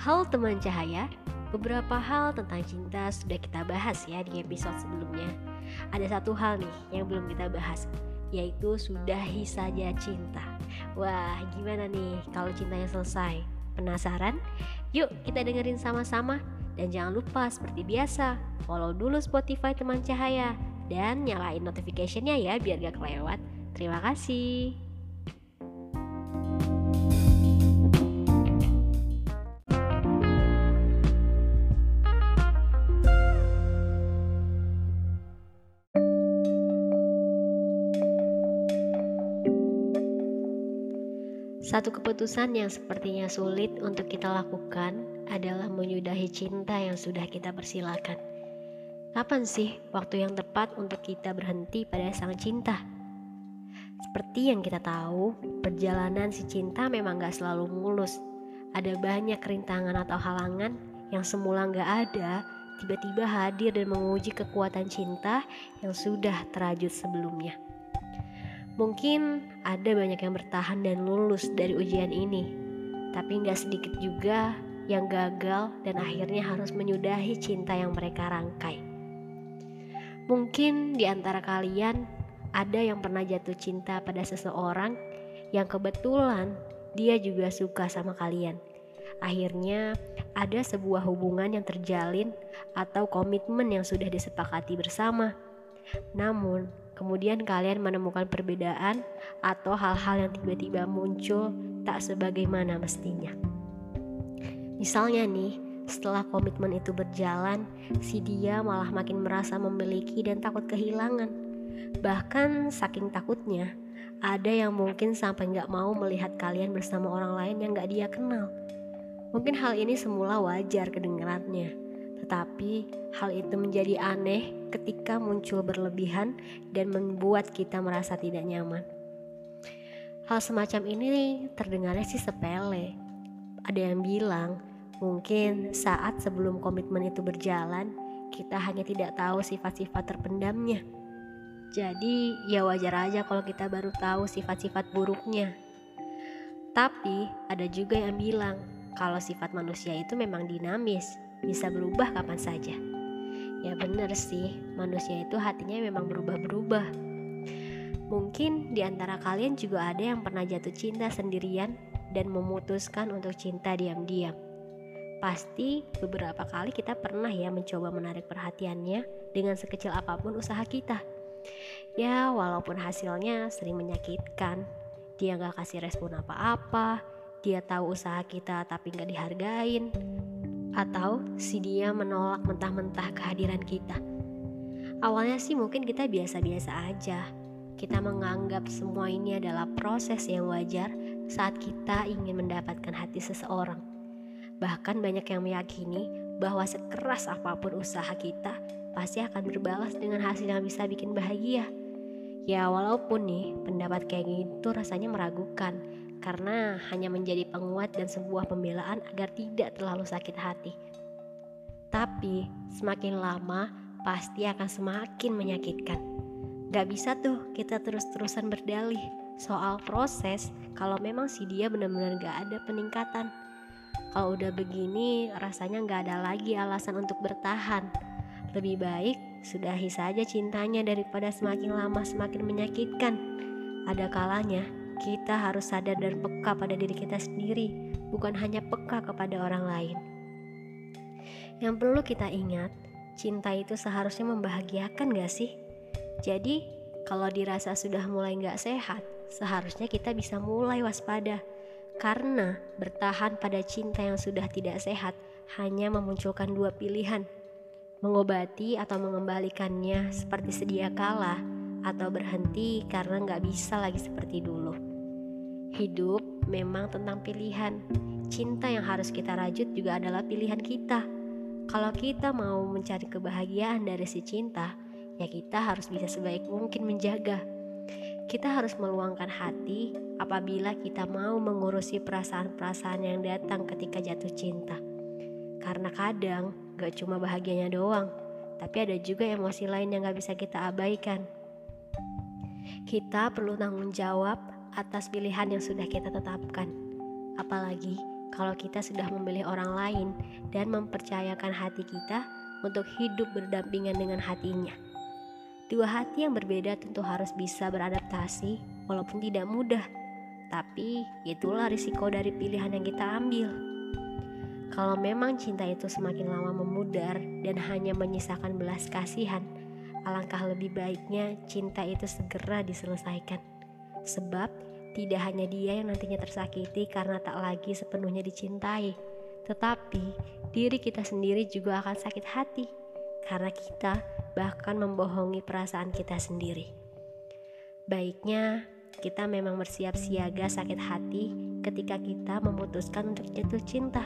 Hal teman cahaya, beberapa hal tentang cinta sudah kita bahas ya di episode sebelumnya. Ada satu hal nih yang belum kita bahas, yaitu sudahi saja cinta. Wah, gimana nih kalau cintanya selesai? Penasaran? Yuk kita dengerin sama-sama. Dan jangan lupa seperti biasa, follow dulu Spotify teman cahaya dan nyalain notificationnya ya biar gak kelewat. Terima kasih. Satu keputusan yang sepertinya sulit untuk kita lakukan adalah menyudahi cinta yang sudah kita persilakan. Kapan sih waktu yang tepat untuk kita berhenti pada sang cinta? Seperti yang kita tahu, perjalanan si cinta memang gak selalu mulus. Ada banyak rintangan atau halangan yang semula gak ada, tiba-tiba hadir dan menguji kekuatan cinta yang sudah terajut sebelumnya. Mungkin ada banyak yang bertahan dan lulus dari ujian ini, tapi nggak sedikit juga yang gagal dan akhirnya harus menyudahi cinta yang mereka rangkai. Mungkin di antara kalian ada yang pernah jatuh cinta pada seseorang yang kebetulan dia juga suka sama kalian. Akhirnya ada sebuah hubungan yang terjalin atau komitmen yang sudah disepakati bersama. Namun, kemudian kalian menemukan perbedaan atau hal-hal yang tiba-tiba muncul tak sebagaimana mestinya. Misalnya nih, setelah komitmen itu berjalan, si dia malah makin merasa memiliki dan takut kehilangan. Bahkan saking takutnya, ada yang mungkin sampai nggak mau melihat kalian bersama orang lain yang nggak dia kenal. Mungkin hal ini semula wajar kedengarannya, tetapi hal itu menjadi aneh ketika muncul berlebihan dan membuat kita merasa tidak nyaman. Hal semacam ini terdengarnya sih sepele. Ada yang bilang Mungkin saat sebelum komitmen itu berjalan, kita hanya tidak tahu sifat-sifat terpendamnya. Jadi, ya wajar aja kalau kita baru tahu sifat-sifat buruknya. Tapi, ada juga yang bilang kalau sifat manusia itu memang dinamis, bisa berubah kapan saja. Ya bener sih, manusia itu hatinya memang berubah-berubah. Mungkin di antara kalian juga ada yang pernah jatuh cinta sendirian dan memutuskan untuk cinta diam-diam Pasti beberapa kali kita pernah ya mencoba menarik perhatiannya dengan sekecil apa pun usaha kita. Ya walaupun hasilnya sering menyakitkan, dia gak kasih respon apa-apa, dia tahu usaha kita tapi gak dihargain, atau si dia menolak mentah-mentah kehadiran kita. Awalnya sih mungkin kita biasa-biasa aja. Kita menganggap semua ini adalah proses yang wajar saat kita ingin mendapatkan hati seseorang. Bahkan banyak yang meyakini bahwa sekeras apa pun usaha kita pasti akan berbalas dengan hasil yang bisa bikin bahagia. Ya walaupun nih pendapat kayak gitu rasanya meragukan karena hanya menjadi penguat dan sebuah pembelaan agar tidak terlalu sakit hati. Tapi semakin lama pasti akan semakin menyakitkan. Gak bisa tuh kita terus-terusan berdalih soal proses kalau memang si dia benar-benar gak ada peningkatan. Kalau udah begini, rasanya nggak ada lagi alasan untuk bertahan. Lebih baik sudahi saja cintanya daripada semakin lama semakin menyakitkan. Ada kalanya kita harus sadar dan peka pada diri kita sendiri, bukan hanya peka kepada orang lain. Yang perlu kita ingat, cinta itu seharusnya membahagiakan gak sih? Jadi, kalau dirasa sudah mulai gak sehat, seharusnya kita bisa mulai waspada karena bertahan pada cinta yang sudah tidak sehat hanya memunculkan dua pilihan, mengobati atau mengembalikannya seperti sedia kala, atau berhenti karena nggak bisa lagi seperti dulu. Hidup memang tentang pilihan. Cinta yang harus kita rajut juga adalah pilihan kita. Kalau kita mau mencari kebahagiaan dari si cinta, ya kita harus bisa sebaik mungkin menjaga kita harus meluangkan hati apabila kita mau mengurusi perasaan-perasaan yang datang ketika jatuh cinta. Karena kadang gak cuma bahagianya doang, tapi ada juga emosi lain yang gak bisa kita abaikan. Kita perlu tanggung jawab atas pilihan yang sudah kita tetapkan. Apalagi kalau kita sudah memilih orang lain dan mempercayakan hati kita untuk hidup berdampingan dengan hatinya. Dua hati yang berbeda tentu harus bisa beradaptasi, walaupun tidak mudah. Tapi itulah risiko dari pilihan yang kita ambil. Kalau memang cinta itu semakin lama memudar dan hanya menyisakan belas kasihan, alangkah lebih baiknya cinta itu segera diselesaikan. Sebab tidak hanya dia yang nantinya tersakiti karena tak lagi sepenuhnya dicintai, tetapi diri kita sendiri juga akan sakit hati karena kita bahkan membohongi perasaan kita sendiri. Baiknya kita memang bersiap siaga sakit hati ketika kita memutuskan untuk jatuh cinta.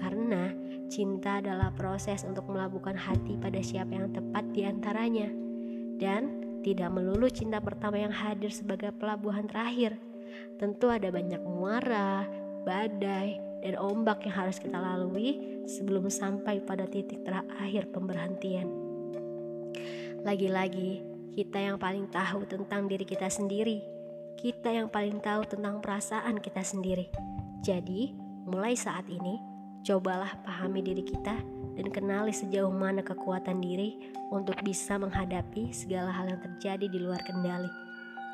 Karena cinta adalah proses untuk melabuhkan hati pada siapa yang tepat di antaranya. Dan tidak melulu cinta pertama yang hadir sebagai pelabuhan terakhir. Tentu ada banyak muara, badai, dan ombak yang harus kita lalui sebelum sampai pada titik terakhir pemberhentian. Lagi-lagi, kita yang paling tahu tentang diri kita sendiri. Kita yang paling tahu tentang perasaan kita sendiri. Jadi, mulai saat ini, cobalah pahami diri kita dan kenali sejauh mana kekuatan diri untuk bisa menghadapi segala hal yang terjadi di luar kendali.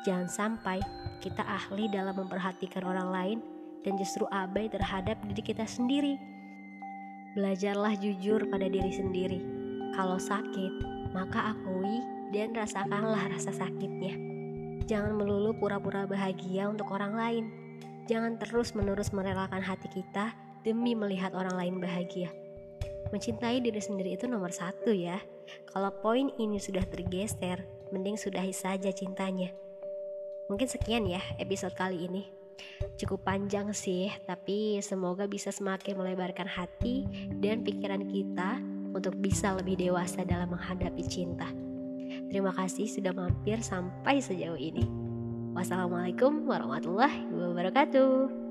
Jangan sampai kita ahli dalam memperhatikan orang lain dan justru abai terhadap diri kita sendiri. Belajarlah jujur pada diri sendiri. Kalau sakit, maka akui dan rasakanlah rasa sakitnya. Jangan melulu pura-pura bahagia untuk orang lain. Jangan terus-menerus merelakan hati kita demi melihat orang lain bahagia. Mencintai diri sendiri itu nomor satu ya. Kalau poin ini sudah tergeser, mending sudahi saja cintanya. Mungkin sekian ya episode kali ini. Cukup panjang sih, tapi semoga bisa semakin melebarkan hati dan pikiran kita untuk bisa lebih dewasa dalam menghadapi cinta. Terima kasih sudah mampir sampai sejauh ini. Wassalamualaikum warahmatullahi wabarakatuh.